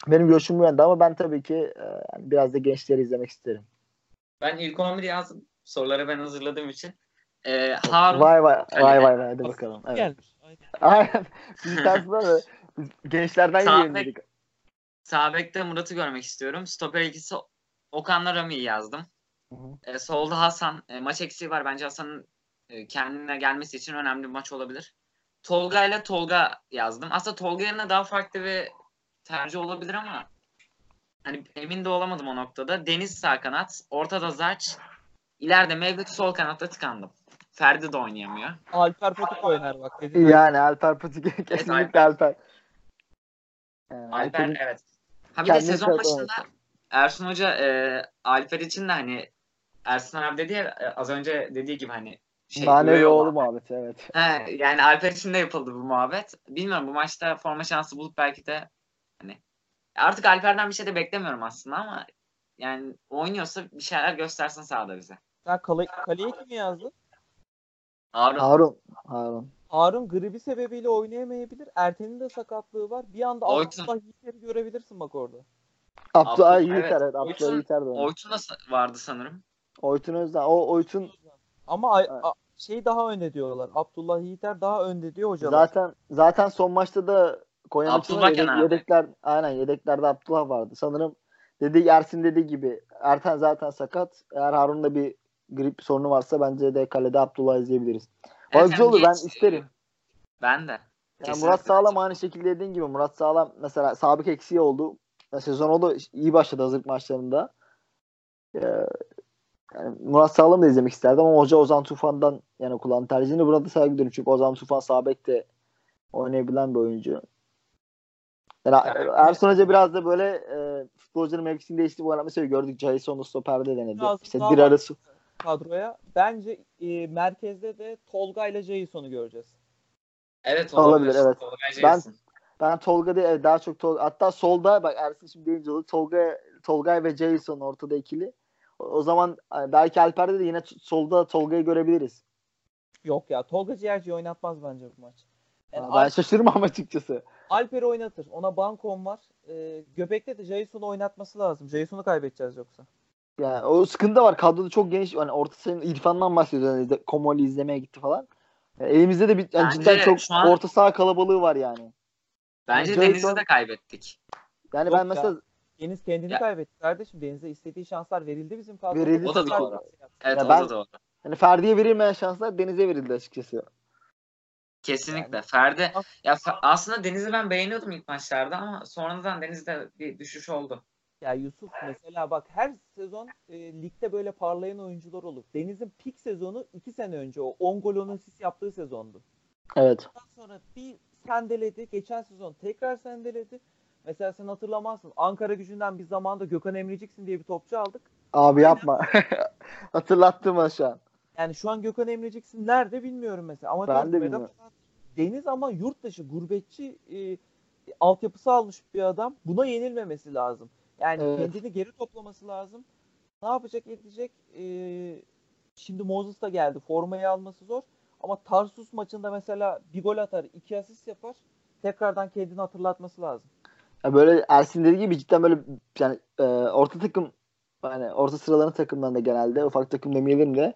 Speaker 3: Benim görüşüm bu yönde ama ben tabii ki e, biraz da gençleri izlemek isterim.
Speaker 1: Ben ilk 11 yazdım. Soruları ben hazırladığım için. Ee, Harun.
Speaker 3: Vay vay vay vay vay hadi bakalım. Evet. Gelmiş. Aynen. Biz tersine gençlerden yiyelim dedik.
Speaker 1: Sağ Murat'ı görmek istiyorum. Stoper ikisi Okan'la Rami'yi yazdım. E, solda Hasan. E, maç eksiği var. Bence Hasan'ın e, kendine gelmesi için önemli bir maç olabilir. Tolga ile Tolga yazdım. Aslında Tolga yerine daha farklı bir tercih olabilir ama hani emin de olamadım o noktada. Deniz sağ kanat, ortada Zarç, ileride Mevlüt sol kanatta tıkandım. Ferdi de oynayamıyor.
Speaker 2: Alper Patuk oynar bak.
Speaker 3: Yani Alper Patuk kesinlikle Alper. Yani
Speaker 1: Alper
Speaker 3: Alper'in
Speaker 1: evet. Ha bir de
Speaker 3: kendini
Speaker 1: sezon
Speaker 3: kanıtlamadı.
Speaker 1: başında Ersun Hoca e, Alper için de hani Ersun abi dedi ya e, az önce dediği gibi hani şey
Speaker 3: manevi oğlu muhabbeti evet.
Speaker 1: He, yani Alper için de yapıldı bu muhabbet. Bilmiyorum bu maçta forma şansı bulup belki de hani artık Alper'den bir şey de beklemiyorum aslında ama yani oynuyorsa bir şeyler göstersin sahada bize.
Speaker 2: Sen kale, kaleye kim yazdın?
Speaker 1: Harun.
Speaker 3: Harun. Harun.
Speaker 2: Harun gribi sebebiyle oynayamayabilir. Erten'in de sakatlığı var. Bir anda. Abdullah Yiğiter'i görebilirsin bak orada.
Speaker 3: Abdullah Yiğiter
Speaker 1: evet.
Speaker 3: evet. Abdullah Yiğiter de.
Speaker 1: Oytun da vardı sanırım.
Speaker 3: Oytun Özden. O Oytun
Speaker 2: Ama ay-
Speaker 3: Evet.
Speaker 2: a- şey daha önde diyorlar. Abdullah Yiğiter daha önde diyor hocalar.
Speaker 3: zaten zaten son maçta da Konya maçında yedek, yedekler aynen yedeklerde Abdullah vardı. Sanırım dediği Ersin dediği gibi Erten zaten sakat. Eğer Harun'da bir grip sorunu varsa bence de kalede Abdullah izleyebiliriz. Güzel olur ben isterim.
Speaker 1: Ben de.
Speaker 3: Yani
Speaker 1: Kesinlikle.
Speaker 3: Murat Sağlam aynı şekilde dediğin gibi Murat Sağlam mesela sabık eksiği oldu. Ya sezon o da iyi başladı hazırlık maçlarında. Ee, yani Murat Sağlam da izlemek isterdim ama hoca Ozan Tufan'dan yani kullandı tercihini. Buna da saygı duyuyorum çünkü Ozan Tufan sağ bek de oynayabilen bir oyuncu. Yani Ersun Hoca biraz da böyle e, futbolcunun mevkisini değiştirdiği bu mesela gördük Jason'u stoperde denedi.
Speaker 2: Biraz
Speaker 3: İşte bir arası
Speaker 2: kadroya. Bence e, merkezde de Tolga ile Jason'u göreceğiz.
Speaker 1: Evet
Speaker 3: Olabilir, evet.
Speaker 1: Tolga
Speaker 3: Ben-. Ben Tolga değil, evet, daha çok Tolga. Hatta solda bak Ersin şimdi deyince oldu. Tolga, Tolgay ve Jason ortada ikili. O, o zaman e, belki Alper'de de yine solda Tolga'yı görebiliriz.
Speaker 2: Yok ya Tolga Ciğerci oynatmaz bence bu maç. Yani
Speaker 3: ben
Speaker 2: Al-
Speaker 3: şaşırmam açıkçası.
Speaker 2: Alper'i oynatır. Ona Bankon var. E, Göbek'te de Jason'u oynatması lazım. Jason'u kaybedeceğiz yoksa.
Speaker 3: Yani o sıkıntı var. Kadroda çok geniş. Hani orta sahanın İrfan'dan bahsediyor. Yani de Komoli izlemeye gitti falan. Yani elimizde de bir yani
Speaker 1: Bence
Speaker 3: cidden çok
Speaker 1: an-
Speaker 3: orta saha kalabalığı var yani.
Speaker 1: Bence
Speaker 3: Jason-
Speaker 1: Deniz'i de kaybettik.
Speaker 3: Yani
Speaker 2: Yok
Speaker 3: ben
Speaker 2: ya.
Speaker 3: mesela
Speaker 2: Deniz kendini
Speaker 1: Ya-
Speaker 2: kaybetti kardeşim. Deniz'e istediği şanslar verildi bizim kadroda.
Speaker 3: Verildi
Speaker 1: O da doğru.
Speaker 3: ki.
Speaker 1: Evet
Speaker 3: Ya
Speaker 1: o
Speaker 3: ben-
Speaker 1: da doğru.
Speaker 3: hani Ferdi'ye verilmeyen şanslar Deniz'e verildi açıkçası.
Speaker 1: Kesinlikle.
Speaker 2: Yani-
Speaker 1: Ferdi ya aslında Deniz'i ben beğeniyordum ilk maçlarda ama sonradan Deniz'de bir düşüş oldu.
Speaker 2: Ya Yusuf mesela bak her sezon e, ligde böyle parlayan oyuncular olur. Deniz'in pik sezonu 2 sene önce o 10 gol 10 asist yaptığı sezondu.
Speaker 3: Evet.
Speaker 2: Ondan sonra bir sendeledi. Geçen sezon tekrar sendeledi. Mesela sen hatırlamazsın. Ankara gücünden bir zamanda Gökhan Emreciksin diye bir topçu aldık.
Speaker 3: Abi yapma. Hatırlattım bana şu an.
Speaker 2: Yani şu an Gökhan Emreciksin nerede bilmiyorum mesela. Ama
Speaker 3: Ben de bilmiyorum.
Speaker 2: Deniz ama yurt dışı gurbetçi e, altyapısı almış bir adam. Buna yenilmemesi lazım. Yani
Speaker 3: Evet.
Speaker 2: kendini geri toplaması lazım. Ne yapacak edecek? E, şimdi Moses da geldi. Formayı alması zor. Ama Tarsus maçında mesela bir gol atar, iki asist yapar. Tekrardan kendini hatırlatması lazım.
Speaker 3: Ya böyle Ersin dediği gibi cidden böyle yani e, orta takım yani orta sıraların takımlarında genelde ufak takım demeyelim de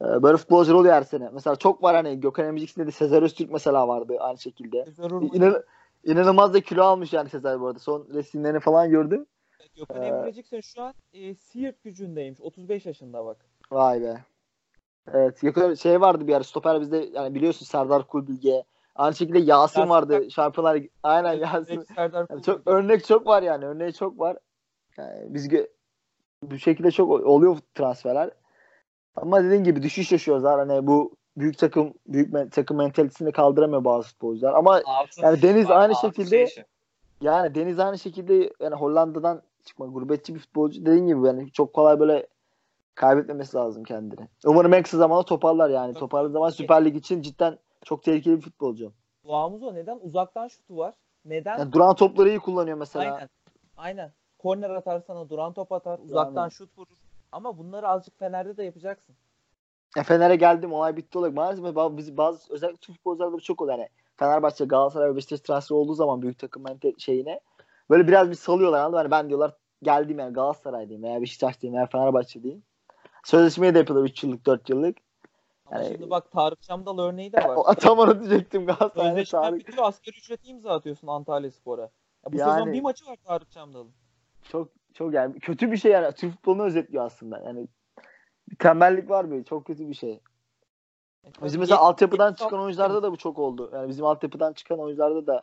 Speaker 3: e, böyle futbolcular oluyor her sene. Mesela çok var hani Gökhan Emicik'sinde de Sezer Öztürk mesela vardı aynı şekilde. İnan, inanılmaz da kilo almış yani Sezer bu arada. Son resimlerini falan gördüm.
Speaker 2: Gökhan
Speaker 3: Ee,
Speaker 2: Emreciksin şu an e, Siirt gücündeymiş. 35 yaşında bak.
Speaker 3: Vay be. Evet. Gökhan şey vardı bir ara stoper bizde yani biliyorsun Serdar Kulbilge. Aynı şekilde Yasin,
Speaker 2: Yasin
Speaker 3: vardı. Şampiyonlar Aynen
Speaker 2: Direkt
Speaker 3: Yasin.
Speaker 2: Serdar
Speaker 3: Yani çok örnek çok var yani. Örneği çok var. Yani biz bu şekilde çok oluyor transferler. Ama dediğin gibi düşüş yaşıyoruz. Hani bu büyük takım büyük men- takım mentalitesini kaldıramıyor bazı futbolcular. Ama
Speaker 1: Altı
Speaker 3: Yani Deniz
Speaker 1: var,
Speaker 3: aynı şekilde-
Speaker 1: şey.
Speaker 3: Yani Deniz aynı şekilde yani Hollanda'dan çıkma gurbetçi bir futbolcu dediğin gibi yani çok kolay böyle kaybetmemesi lazım kendini. Umarım en kısa zamanda toparlar yani. Toparladığı zaman Süper Lig için cidden çok tehlikeli bir futbolcu.
Speaker 2: Duamız o. Neden? Uzaktan şutu var. Neden?
Speaker 3: Yani duran topları iyi kullanıyor mesela.
Speaker 2: Aynen. Aynen. Korner atar sana, duran top atar, uzaktan
Speaker 3: Yani.
Speaker 2: şut vurur. Ama bunları azıcık Fener'de de yapacaksın.
Speaker 3: Ya Fener'e geldim olay bitti olarak. Maalesef bazı, bazı özellikle Türk futbolcularda çok oluyor. Yani Fenerbahçe, Galatasaray ve Beşiktaş transfer olduğu zaman büyük takım mente şeyine böyle biraz bir salıyorlar anladın? Hani ben diyorlar geldim yani Galatasaray'dayım veya Beşiktaş'tayım veya Fenerbahçe'deyim. Sözleşmeyi de yapıyorlar 3 yıllık 4 yıllık.
Speaker 2: Ama
Speaker 3: Yani-
Speaker 2: şimdi bak Tarık Çamdal örneği de var.
Speaker 3: Tam onu diyecektim Galatasaray'da
Speaker 2: Sözleşmen
Speaker 3: Tarık.
Speaker 2: bitiyor, asgari ücreti imza atıyorsun Antalya Spor'a. Ya bu
Speaker 3: Yani-
Speaker 2: sezon bir maçı var Tarık Çamdal'ın.
Speaker 3: Çok çok yani kötü bir şey yani Türk futbolunu özetliyor aslında. Yani bir tembellik var böyle çok kötü bir şey. Bizim mesela altyapıdan çıkan oyuncularda da bu çok oldu. Yani bizim altyapıdan çıkan oyuncularda da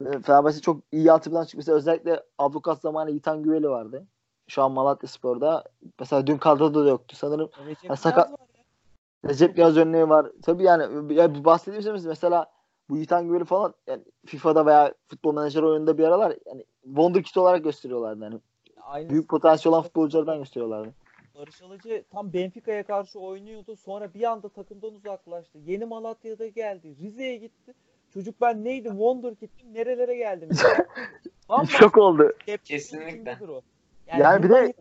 Speaker 3: e, Fenerbahçe çok iyi altyapıdan çıkmış. Mesela özellikle Ablukat zamanı Yiğitan Güveli vardı. Şu an Malatya Spor'da. Mesela dün kadroda da yoktu. Sanırım
Speaker 2: Recep Yaz
Speaker 3: sakat-
Speaker 2: var ya.
Speaker 3: Recep Yaz örneği var. Tabii yani ya bu bahsettiğim şey mesela bu Yiğitan Güvel'i falan yani FIFA'da veya futbol menajer oyununda bir aralar yani Wonderkid olarak gösteriyorlardı. Yani
Speaker 2: Aynı
Speaker 3: büyük potansiyel olan futbolculardan gösteriyorlardı.
Speaker 2: Barış Alıcı tam Benfica'ya karşı oynuyordu. Sonra bir anda takımdan uzaklaştı. Yeni Malatya'da geldi. Rize'ye gitti. Çocuk ben neydim? Wonderkid'im. Nerelere geldim? Bambaşka
Speaker 3: Şok oldu.
Speaker 1: Kesinlikle.
Speaker 2: o.
Speaker 3: Yani bir
Speaker 2: buradan
Speaker 3: de-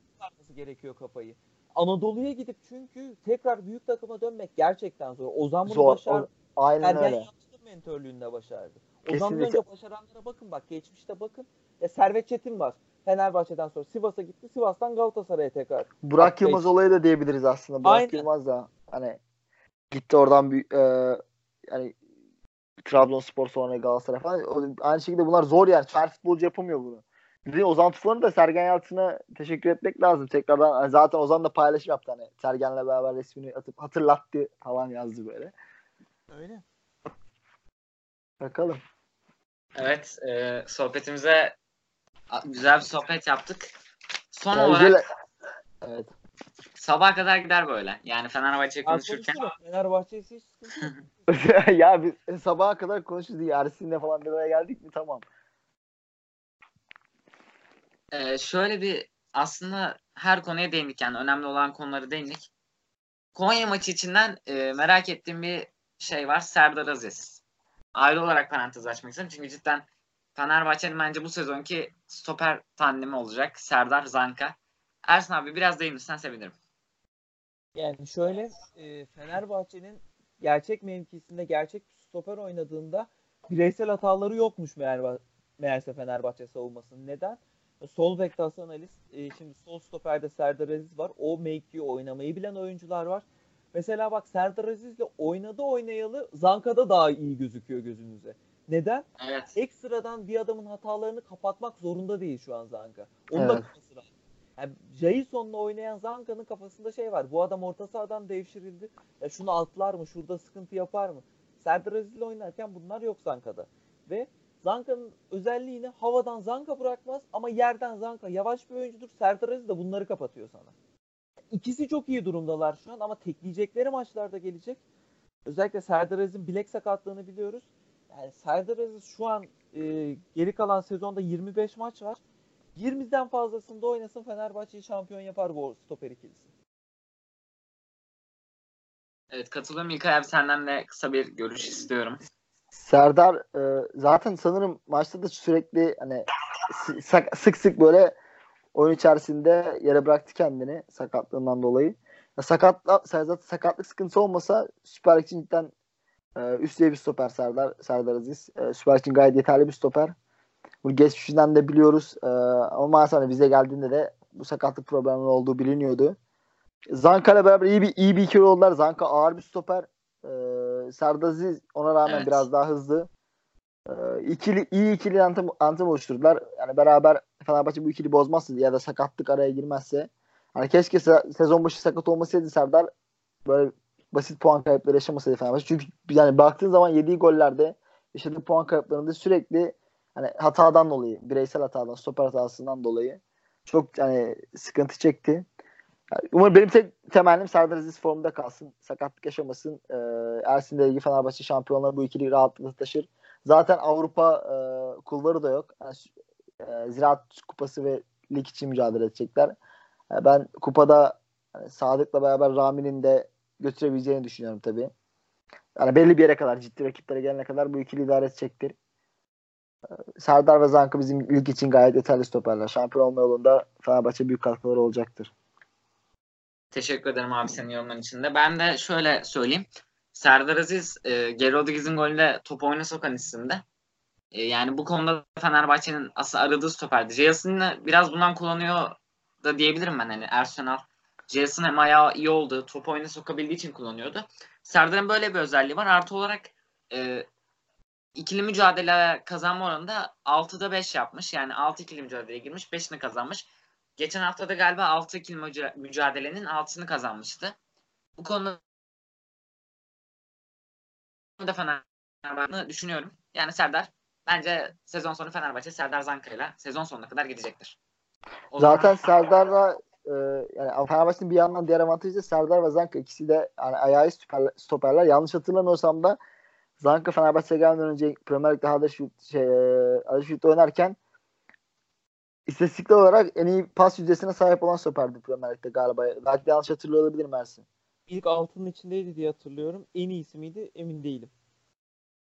Speaker 2: gerekiyor kafayı. Anadolu'ya gidip çünkü tekrar büyük takıma dönmek gerçekten zor. Ozan bunu
Speaker 3: Zor.
Speaker 2: başardı.
Speaker 3: O- aynen
Speaker 2: Sergen
Speaker 3: öyle.
Speaker 2: Yalçın'ın mentörlüğünde başardı. Ozan'dan
Speaker 3: Kesinlikle.
Speaker 2: önce başaranlara bakın bak. Geçmişte bakın. Ya Servet Çetin var. Fenerbahçe'den sonra Sivas'a gitti. Sivas'tan Galatasaray'a tekrar.
Speaker 3: Burak
Speaker 2: Bak,
Speaker 3: Yılmaz olayı da diyebiliriz aslında. Burak
Speaker 2: Aynen.
Speaker 3: Yılmaz da hani gitti oradan bir e, yani Trabzonspor sonra Galatasaray falan. Aynı şekilde bunlar zor yani. Her futbolcu yapamıyor bunu. Bir de Ozan Tufan'ı da Sergen Yalçın'a teşekkür etmek lazım. Tekrardan hani zaten Ozan da paylaşım yaptı hani. Sergen'le beraber resmini atıp hatırlattı falan yazdı böyle.
Speaker 2: Öyle.
Speaker 3: Bakalım.
Speaker 1: Evet, e, sohbetimize güzel bir sohbet yaptık. Son
Speaker 3: Yani
Speaker 1: olarak
Speaker 3: Evet.
Speaker 1: sabaha kadar gider böyle. Yani Fenerbahçe
Speaker 2: Ben
Speaker 1: konuşurken.
Speaker 2: konuşurum. Fenerbahçe'ye hiç
Speaker 3: ya biz sabaha kadar konuşuruz. Ersin'le falan bir araya geldik mi tamam.
Speaker 1: Ee, şöyle bir aslında her konuya değindik yani önemli olan konuları değindik. Konya maçı içinden e, merak ettiğim bir şey var. Serdar Aziz. Ayrı olarak parantez açmak istedim. Çünkü cidden Fenerbahçe'nin bence bu sezonki stoper tandemi olacak. Serdar Zanka. Ersin abi biraz değinirsen sevinirim.
Speaker 2: Yani şöyle e, Fenerbahçe'nin gerçek mevkisinde gerçek stoper oynadığında bireysel hataları yokmuş meğer, meğerse Fenerbahçe savunmasının. Neden? Sol bekte Hasan Ali, e, şimdi sol stoperde Serdar Aziz var. O mevkiyi oynamayı bilen oyuncular var. Mesela bak Serdar Aziz'le oynadı oynayalı Zanka'da daha iyi gözüküyor gözünüze. Neden?
Speaker 1: Evet.
Speaker 2: Ekstradan bir adamın hatalarını kapatmak zorunda değil şu an Zanka. Onun da
Speaker 3: Evet.
Speaker 2: kafası rahat. Yani Jason'la oynayan Zanka'nın kafasında şey var. Bu adam orta sahadan devşirildi. Ya şunu altlar mı? Şurada sıkıntı yapar mı? Serdar Aziz'le oynarken bunlar yok Zanka'da. Ve Zanka'nın özelliğini havadan Zanka bırakmaz ama yerden Zanka yavaş bir oyuncudur. Serdar Aziz de bunları kapatıyor sana. İkisi çok iyi durumdalar şu an ama tekleyecekleri maçlarda gelecek. Özellikle Serdar Aziz'in bilek sakatlığını biliyoruz. Yani Serdar Aziz şu an e, geri kalan sezonda 25 maç var. 20'den fazlasında oynasın Fenerbahçe'yi şampiyon yapar bu stoper ikilisi.
Speaker 1: Evet katılıyorum. İlkay abi senden de kısa bir görüş istiyorum.
Speaker 3: Serdar e, zaten sanırım maçta da sürekli hani sık sık böyle oyun içerisinde yere bıraktı kendini sakatlığından dolayı. Ya sakatla, zaten sakatlık sıkıntısı olmasa Süper Lig için cidden e, üst düzey bir stoper Serdar, Serdar Aziz. E, Süper için gayet yeterli bir stoper. Bunu geçmişinden de biliyoruz. E, ama maalesef hani bize geldiğinde de bu sakatlık probleminin olduğu biliniyordu. Zanka ile beraber iyi bir iyi bir ikili oldular. Zanka ağır bir stoper. Ee, Serdar Aziz ona rağmen
Speaker 1: Evet.
Speaker 3: biraz daha hızlı. Ee, ikili iyi ikili antım, antım oluşturdular. Yani beraber Fenerbahçe bu ikili bozmazsa ya da sakatlık araya girmezse. Hani keşke se- sezon başı sakat olmasaydı Serdar böyle basit puan kayıpları yaşamasaydı Fenerbahçe. Çünkü yani baktığın zaman yediği gollerde yaşadığı puan kayıplarında sürekli hani hatadan dolayı, bireysel hatadan, stoper hatasından dolayı çok yani sıkıntı çekti. Yani Umarım benim tek temennim Serdar Aziz formda kalsın. Sakatlık yaşamasın. Ee, Ersin'le ilgili Fenerbahçe şampiyonlar bu ikili rahatlıkla taşır. Zaten Avrupa e, kulvarı da yok. Yani, e, Ziraat Kupası ve lig için mücadele edecekler. Yani ben kupada yani Sadık'la beraber Rami'nin de götürebileceğini düşünüyorum tabii. Yani belli bir yere kadar ciddi rakiplere gelene kadar bu ikili idare edecektir. Ee, Serdar ve Zankı bizim lig için gayet yeterli stoperler. Şampiyon olma yolunda Fenerbahçe büyük katkıları olacaktır.
Speaker 1: Teşekkür ederim abi senin yorumların için de. Ben de şöyle söyleyeyim. Serdar Aziz, e, Geri Rodriguez'in golünde top oyuna sokan isimde. E, yani bu konuda Fenerbahçe'nin asıl aradığı stoperdi. Jason'ı biraz bundan kullanıyor da diyebilirim ben. Hani Arsenal Jason hem ayağı iyi oldu, top oyuna sokabildiği için kullanıyordu. Serdar'ın böyle bir özelliği var. Artı olarak e, ikili mücadele kazanma oranında 6'da 5 yapmış. Yani 6 ikili mücadeleye girmiş, 5'ini kazanmış. Geçen hafta da galiba 6 ikili müca- mücadelenin 6'sını kazanmıştı. Bu konuda da Fenerbahçe'ni düşünüyorum. Yani Serdar bence sezon sonu Fenerbahçe Serdar Zanka'yla sezon sonuna kadar gidecektir. O
Speaker 3: Zaten
Speaker 1: zaman-
Speaker 3: Serdar'la e, yani Fenerbahçe'nin bir yandan diğer avantajı da Serdar ve Zanka ikisi de yani ayağı stoperler, stoperler. Yanlış hatırlamıyorsam da Zanka Fenerbahçe'ye gelmeden önce Premier Lig'de Huddersfield şey, Huddersfield'de oynarken istatistikli olarak en iyi pas yüzdesine sahip olan stoperdi Premier Lig'de galiba. Belki yanlış hatırlıyor olabilirim Ersin.
Speaker 2: İlk altının içindeydi diye hatırlıyorum. En iyisi miydi emin değilim.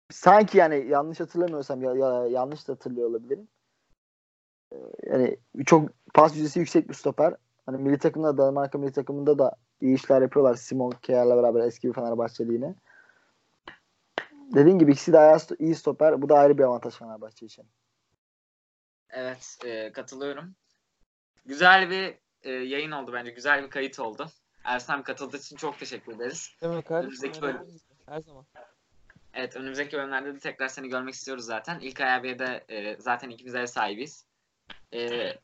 Speaker 3: Sanki yani yanlış hatırlamıyorsam ya, ya- yanlış da hatırlıyor olabilirim. Ee, Yani çok pas yüzdesi yüksek bir stoper. Hani milli takımda Danimarka milli takımında da iyi işler yapıyorlar. Simon Kjær'la beraber eski bir Fenerbahçeli yine. Dediğim gibi ikisi de ayağı iyi stoper. Bu da ayrı bir avantaj Fenerbahçe için.
Speaker 1: Evet e, katılıyorum. Güzel bir e, yayın oldu bence. Güzel bir kayıt oldu. Ersan katıldığı için çok teşekkür ederiz.
Speaker 2: Demek.
Speaker 1: Önümüzdeki bölüm.
Speaker 2: Her zaman.
Speaker 1: Evet önümüzdeki bölümlerde de tekrar seni görmek istiyoruz zaten. İlk abiye de e, zaten ikimiz ev sahibiz. E,
Speaker 3: Ben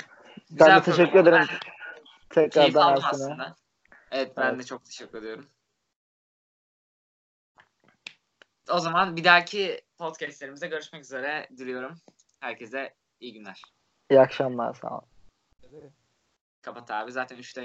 Speaker 1: güzel
Speaker 3: de teşekkür ederim.
Speaker 1: Ben
Speaker 3: Tekrardan Ersin'e.
Speaker 1: aslında. Evet ben
Speaker 3: Evet.
Speaker 1: de çok teşekkür ediyorum. O zaman bir dahaki podcastlerimizde görüşmek üzere diliyorum. Herkese iyi günler.
Speaker 3: İyi akşamlar. Sağ olun.
Speaker 1: Kapat abi zaten 3'te